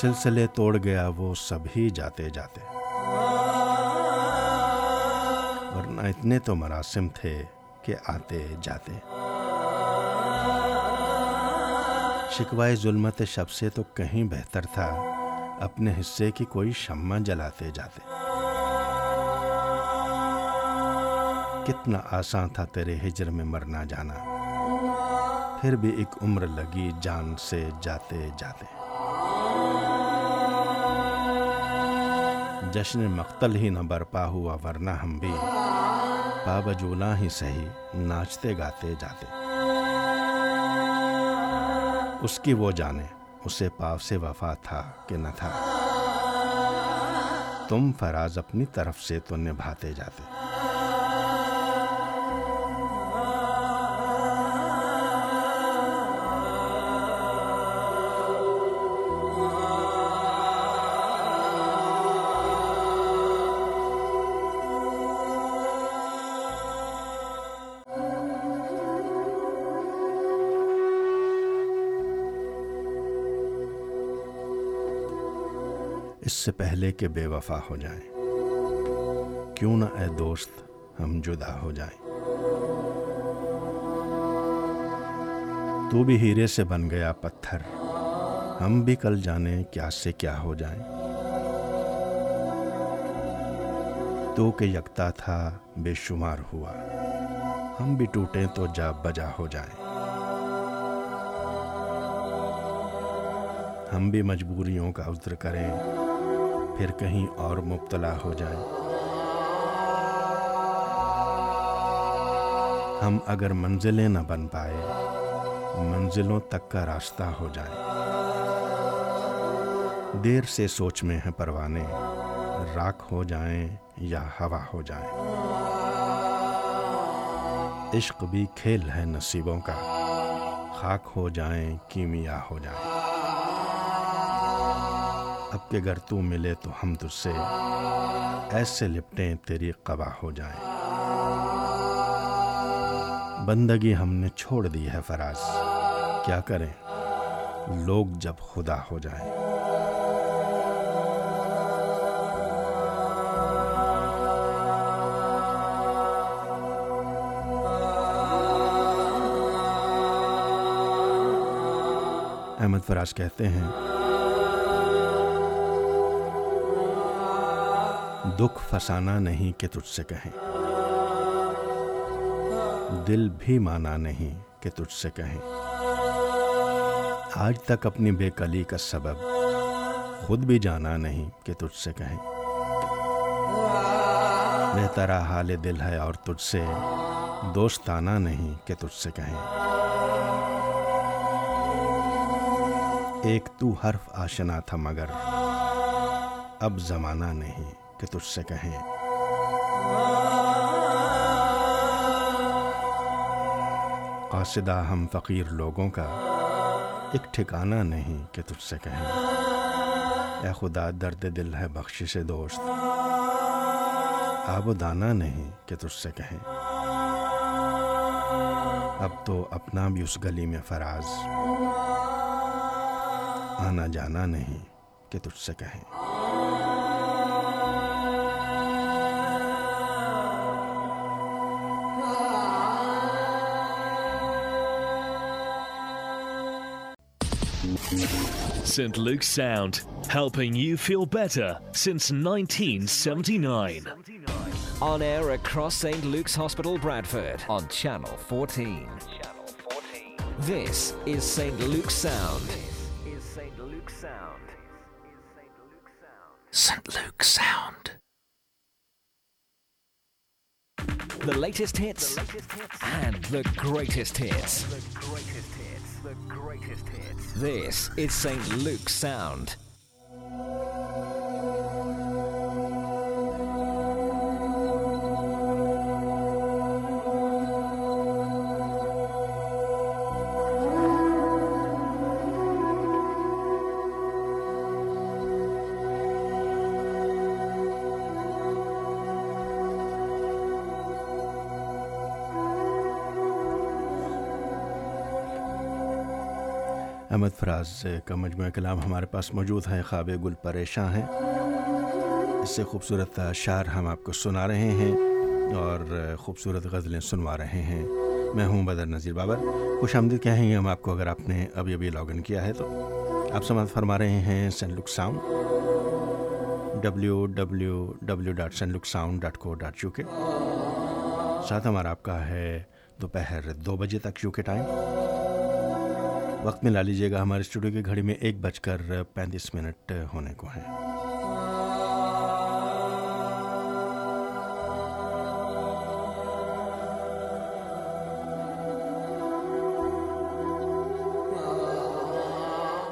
سلسلے توڑ گیا، وہ سبھی جاتے جاتے۔ ورنہ اتنے تو مراسم تھے کہ آتے جاتے۔ شکوائے ظلمت شب سے تو کہیں بہتر تھا، اپنے حصے کی کوئی شمع جلاتے جاتے۔ کتنا آسان تھا تیرے ہجر میں مرنا جانا۔ پھر بھی ایک عمر لگی جان سے جاتے جاتے۔ جشن مقتل ہی نہ برپا ہوا ورنہ ہم بھی بابا جولا ہی سہی ناچتے گاتے جاتے۔ اس کی وہ جانے اسے پاو سے وفا تھا کہ نہ تھا۔ تم فراز اپنی طرف سے تو نبھاتے جاتے۔ سے پہلے کہ بے وفا ہو جائیں۔ کیوں نہ اے دوست ہم جدا ہو جائیں۔ تو بھی ہیرے سے بن گیا پتھر۔ ہم بھی کل جانے کیا سے کیا ہو جائیں۔ تو کہ یکتا تھا بے شمار ہوا۔ ہم بھی ٹوٹیں تو جا بجا ہو جائیں۔ ہم بھی مجبوریوں کا عذر کریں۔ پھر کہیں اور مبتلا ہو جائیں ہم اگر منزلیں نہ بن پائے، منزلوں تک کا راستہ ہو جائیں دیر سے سوچ میں ہیں پروانے، راکھ ہو جائیں یا ہوا ہو جائیں۔ عشق بھی کھیل ہے نصیبوں کا، خاک ہو جائیں، کیمیا ہو جائیں۔ اب کے گر تو ملے تو ہم تجھ سے ایسے لپٹیں تیری قبا ہو جائیں۔ بندگی ہم نے چھوڑ دی ہے فراز۔ کیا کریں؟ لوگ جب خدا ہو جائیں۔ احمد فراز کہتے ہیں دکھ فسانا نہیں کہ تجھ سے کہیں۔ دل بھی مانا نہیں کہ تجھ سے کہیں۔ آج تک اپنی بے کلی کا سبب خود بھی جانا نہیں کہ تجھ سے کہیں۔ بہترا حال دل ہے اور تجھ سے دوستانہ نہیں کہ تجھ سے کہیں۔ ایک تو حرف آشنا تھا مگر اب زمانہ نہیں۔ کہ تجھ سے کہیں۔ قاصدہ ہم فقیر لوگوں کا ایک ٹھکانہ نہیں کہ تجھ سے کہیں۔ اے خدا، درد دل ہے بخش سے دوست۔ آب و دانہ نہیں کہ تجھ سے کہیں۔ اب تو اپنا بھی اس گلی میں فراز۔ آنا جانا نہیں کہ تجھ سے کہیں۔ St. Luke's Sound, helping you feel better since 1979. On air across St. Luke's Hospital, Bradford, on Channel 14. This is St. Luke's Sound. St. Luke's Sound. The latest hits and the greatest hits. This is St. Luke's Sound. Ahmad Faraz کا مجموعہ کلام ہمارے پاس موجود ہے خواب گل پریشاں ہیں۔ اس سے خوبصورت اشعار ہم آپ کو سنا رہے ہیں اور خوبصورت غزلیں سنوا رہے ہیں۔ میں ہوں بدر نذیر بابر۔ خوش آمدید کہیں گے ہم آپ کو اگر آپ نے ابھی ابھی لاگ ان کیا ہے تو۔ آپ سماعت فرما رہے ہیں saint Luke sound W W W dot saint Luke sound dot co dot U K ساتھ ہمارا آپ کا ہے دوپہر دو بجے تک یو کے ٹائم وقت میں لا لیجیے گا، ہمارے اسٹوڈیو کی گھڑی میں ایک بج کر پینتیس منٹ ہونے کو ہیں۔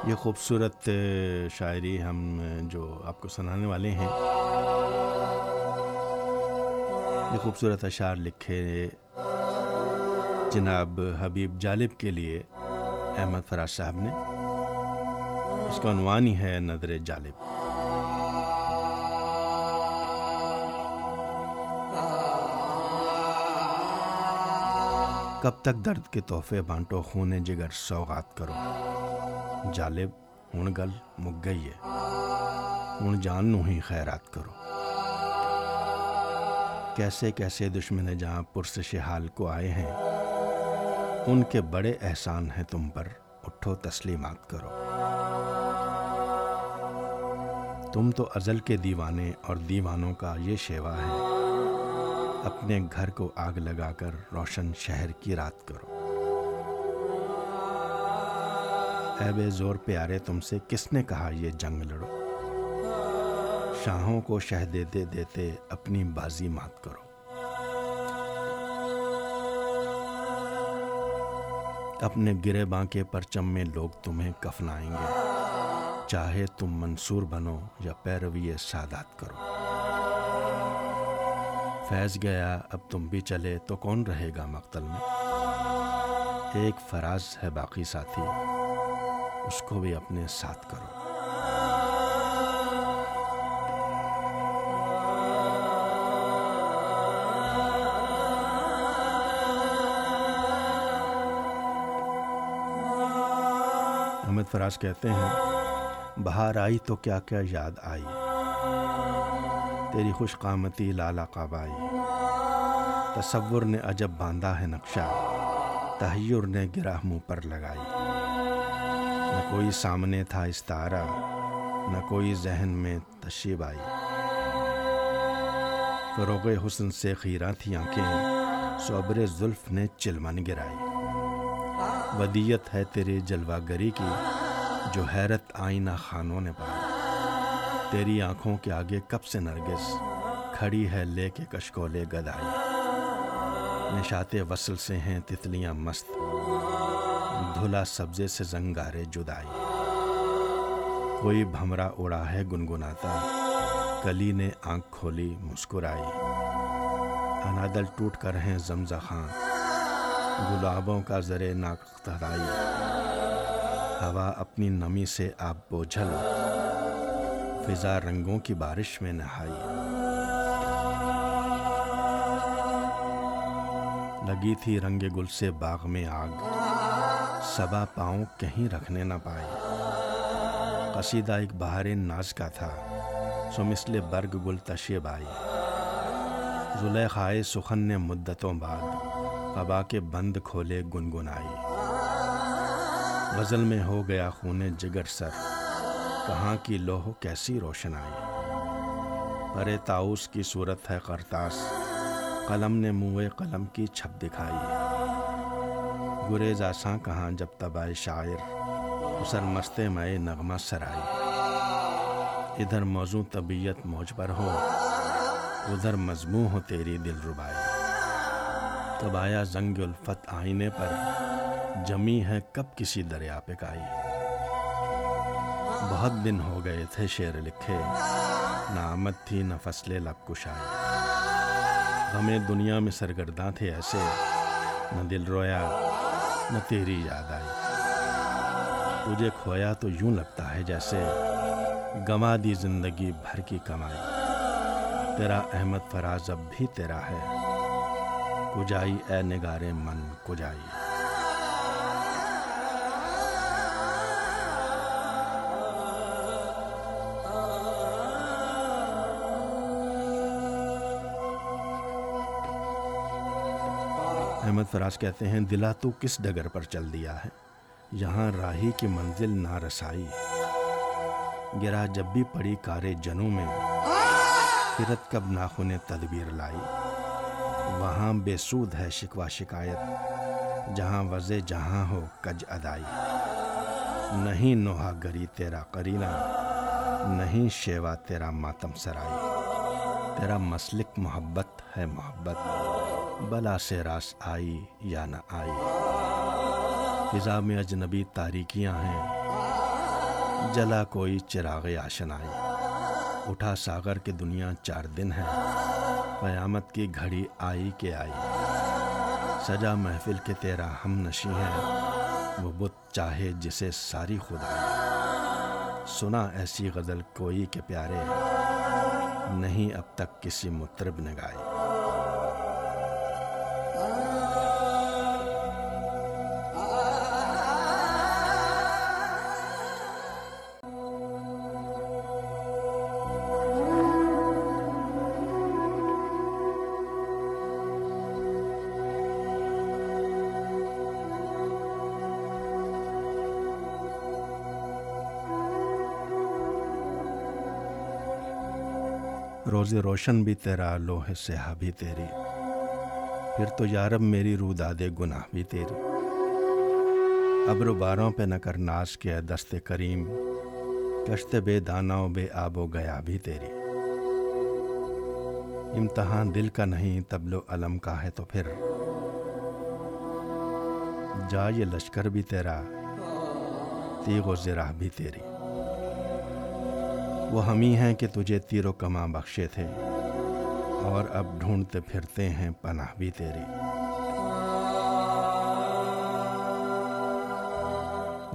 یہ خوبصورت شاعری ہم جو آپ کو سنانے والے ہیں، یہ خوبصورت اشعار لکھے جناب حبیب جالب کے لیے احمد فراز صاحب نے۔ اس کا عنوان ہی ہے نظر جالب۔ کب تک درد کے تحفے بانٹو، خون جگر سوغات کرو۔ جالب، ہن گل مک گئی ہے۔ ہن جان نو ہی خیرات کرو۔ کیسے کیسے دشمن جہاں پرسش حال کو آئے ہیں ان کے بڑے احسان ہیں تم پر، اٹھو تسلیمات کرو۔ تم تو ازل کے دیوانے اور دیوانوں کا یہ شیوا ہے اپنے گھر کو آگ لگا کر روشن شہر کی رات کرو۔ اے بے زور پیارے، تم سے کس نے کہا یہ جنگ لڑو؟ شاہوں کو شہ دیتے دیتے اپنی بازی مات کرو۔ اپنے گرے باں کے پرچم میں لوگ تمہیں کفنائیں گے۔ چاہے تم منصور بنو یا پیروی سادات کرو۔ فیض گیا، اب تم بھی چلے تو کون رہے گا مقتل میں؟ ایک فراز ہے باقی ساتھی، اس کو بھی اپنے ساتھ کرو۔ فراز کہتے ہیں، بہار آئی تو کیا کیا یاد آئی؟ تیری خوش قامتی لالا قابائی۔ تصور نے عجب باندھا ہے نقشہ تحیر نے گرہ منہ پر لگائی۔ نہ کوئی سامنے تھا استارہ نہ کوئی ذہن میں تشیب آئی۔ فروغ حسن سے خیرہ تھی آنکھیں صبر زلف نے چلمن گرائی۔ ودیت ہے تیرے جلوہ گری کی جو حیرت آئینہ خانوں نے پائی تیری آنکھوں کے آگے کب سے نرگس کھڑی ہے لے کے کشکولے گدائی۔ نشاتے وصل سے ہیں تتلیاں مست۔ دھلا سبزے سے زنگارے جدائی۔ کوئی بھمرا اڑا ہے گنگناتا۔ کلی نے آنکھ کھولی مسکرائی۔ انادل ٹوٹ کر ہیں زمزہ خاں گلابوں کا زرے ناقترائی ہوا اپنی نمی سے آپ بوجھل فضا رنگوں کی بارش میں نہائی۔ لگی تھی رنگ گل سے باغ میں آگ، سبا پاؤں کہیں رکھنے نہ پائی۔ قصیدہ ایک بہار ناز کا تھا، سو مثل برگ گل تشیب آئی زلیخائے سخن نے مدتوں بعد، قبا کے بند کھولے گنگنائی۔ غزل میں ہو گیا خون جگر سر۔ کہاں کی لوہ کیسی روشن آئی؟ پرے تاؤس کی صورت ہے کرتاس قلم نے منہ قلم کی چھپ دکھائی۔ گریز آساں کہاں جب تبائے شاعر۔ اسر مستے میں نغمہ سرائی ادھر موضوع طبیعت موج پر ہو۔ ادھر مضموں ہو تیری دل ربائی۔ تب آیا زنگ الفت آئینے پر۔ جمی ہے کب کسی دریا پہ کائی۔ بہت دن ہو گئے تھے شعر لکھے نہ آمد تھی نہ فصلے لب کشائی۔ ہمیں دنیا میں سرگرداں تھے ایسے، نہ دل رویا، نہ تیری یاد آئی۔ تجھے کھویا تو یوں لگتا ہے جیسے گما دی زندگی بھر کی کمائی۔ تیرا احمد فراز اب بھی تیرا ہے، کجائی اے نگارے من کجائی۔ احمد فراز کہتے ہیں دلا تو کس ڈگر پر چل دیا ہے؟ یہاں راہی کی منزل نہ رسائی گرا جب بھی پڑی کارے جنوں میں پھرت کب ناخن تدبیر لائی؟ وہاں بے سود ہے شکوا شکایت، جہاں وضع جہاں ہو کج ادائی۔ نہیں نوحا گری تیرا کرینہ نہیں شیوا تیرا ماتم سرائی۔ تیرا مسلک محبت ہے محبت۔ بلا سے راس آئی یا نہ آئی۔ فضا میں اجنبی تاریکیاں ہیں۔ جلا کوئی چراغ آشنائی۔ اٹھا ساگر کے دنیا چار دن ہے قیامت کی گھڑی آئی کہ آئی۔ سجا محفل کے تیرا ہم نشی ہے وہ بت چاہے جسے ساری خدائی۔ سنا ایسی غزل کوئی کے پیارے۔ نہیں اب تک کسی مطرب نے گائی روز روشن بھی تیرا لوہ سیاہ بھی تیری۔ پھر تو یارب میری رو دادے گناہ بھی تیری۔ ابر باروں پہ نہ کر ناز کے دست کریم۔ کشت بے داناؤ بے آب و گیا بھی تیری۔ امتحان دل کا نہیں تبل و علم کا ہے تو پھر۔ جا یہ لشکر بھی تیرا، تیغ و زرہ بھی تیری۔ وہ ہم ہی ہیں کہ تجھے تیر و کماں بخشے تھے اور اب ڈھونڈتے پھرتے ہیں پناہ بھی تیری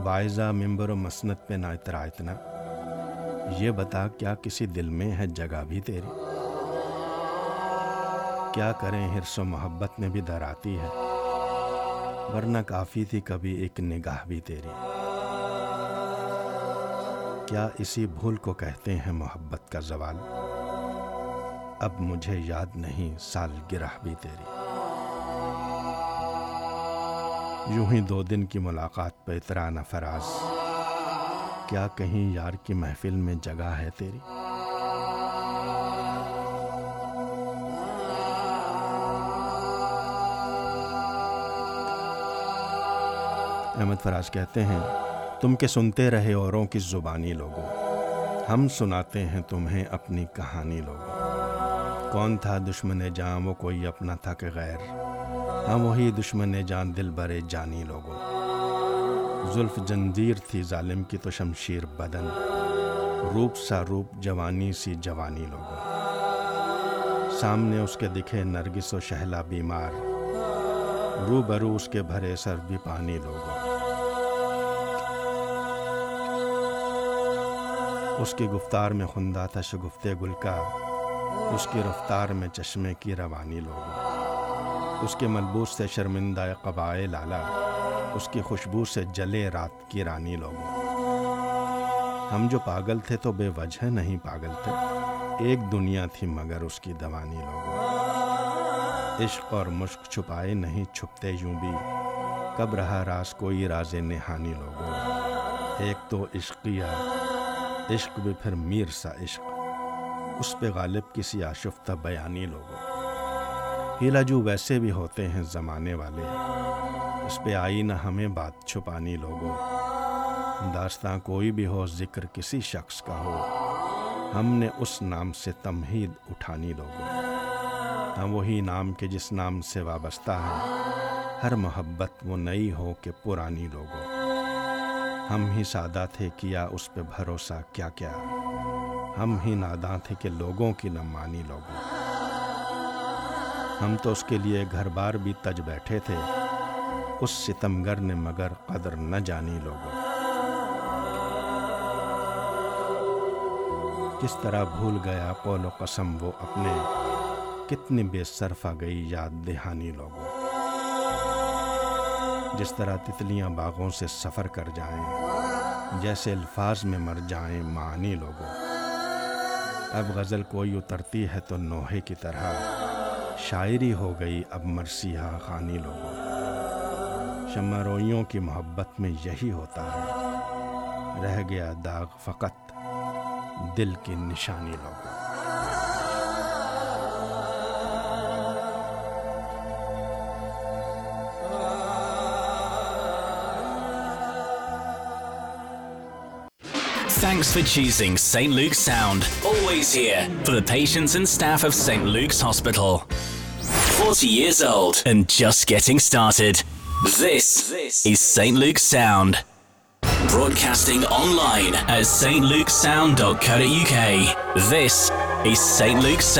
وائزہ ممبر و مسنت پہ نہ۔ اترا اتنا یہ بتا کیا کسی دل میں ہے جگہ بھی تیری؟ کیا کریں ہرس و محبت میں بھی در آتی ہے، ورنہ کافی تھی کبھی ایک نگاہ بھی تیری۔ کیا اسی بھول کو کہتے ہیں محبت کا زوال؟ اب مجھے یاد نہیں سال گرہ بھی تیری۔ یوں ہی دو دن کی ملاقات پہ اترانا فراز۔ کیا کہیں یار کی محفل میں جگہ ہے تیری؟ احمد فراز کہتے ہیں تم کے سنتے رہے اوروں کی زبانی لوگوں۔ ہم سناتے ہیں تمہیں اپنی کہانی لوگوں۔ کون تھا دشمن جاں وہ کوئی اپنا تھا کہ غیر۔ ہم وہی دشمن جان، دل برے جانی لوگوں۔ زلف جنجیر تھی ظالم کی تو شمشیر بدن۔ روپ سا روپ، جوانی سی جوانی لوگوں۔ سامنے اس کے دکھے نرگس و شہلا بیمار۔ رو برو اس کے بھرے سر بھی پانی لوگوں۔ اس کی گفتار میں خندہ تھا شگفت گل کا، اس کی رفتار میں چشمے کی روانی لوگوں اس کے ملبوس سے شرمندہ قبائے لالا، اس کی خوشبو سے جلے رات کی رانی لوگوں ہم جو پاگل تھے تو بے وجہ نہیں پاگل تھے۔ ایک دنیا تھی مگر اس کی دوانی لوگوں عشق اور مشق چھپائے نہیں، چھپتے یوں بھی۔ کب رہا راز کوئی راز نہانی لوگوں ایک تو عشقیہ عشق بھی پھر میر سا عشق۔ اس پہ غالب کسی آشفتہ بیانی لوگوں۔ ہیلا جو ویسے بھی ہوتے ہیں زمانے والے۔ اس پہ آئی نہ ہمیں بات چھپانی لوگوں۔ داستان کوئی بھی ہو، ذکر کسی شخص کا ہو۔ ہم نے اس نام سے تمہید اٹھانی لوگوں۔ ہم وہی نام کے جس نام سے وابستہ ہے ہر محبت وہ نئی ہو کہ پرانی لوگوں۔ ہم ہی سادہ تھے کیا اس پہ بھروسہ کیا کیا۔ ہم ہی ناداں تھے کہ لوگوں کی نہ مانی لوگوں۔ ہم تو اس کے لیے گھر بار بھی تج بیٹھے تھے۔ اس ستمگر نے مگر قدر نہ جانی لوگوں۔ کس طرح بھول گیا قول و قسم وہ اپنے۔ کتنی بے صرفہ گئی یاد دہانی لوگوں۔ جس طرح تتلیاں باغوں سے سفر کر جائیں، جیسے الفاظ میں مر جائیں معنی لوگوں۔ اب غزل کوئی اترتی ہے تو نوحے کی طرح شاعری ہو گئی اب مرثیہ خانی لوگوں۔ شمع روئیوں کی محبت میں یہی ہوتا ہے۔ رہ گیا داغ فقط دل کی نشانی لوگوں۔ Thanks for choosing St. Luke's Sound. Always here for the patients and staff of St. Luke's Hospital. 40 years old and just getting started. This, is St. Luke's Sound. Broadcasting online at stlukesound.co.uk. This is St. Luke's Sound.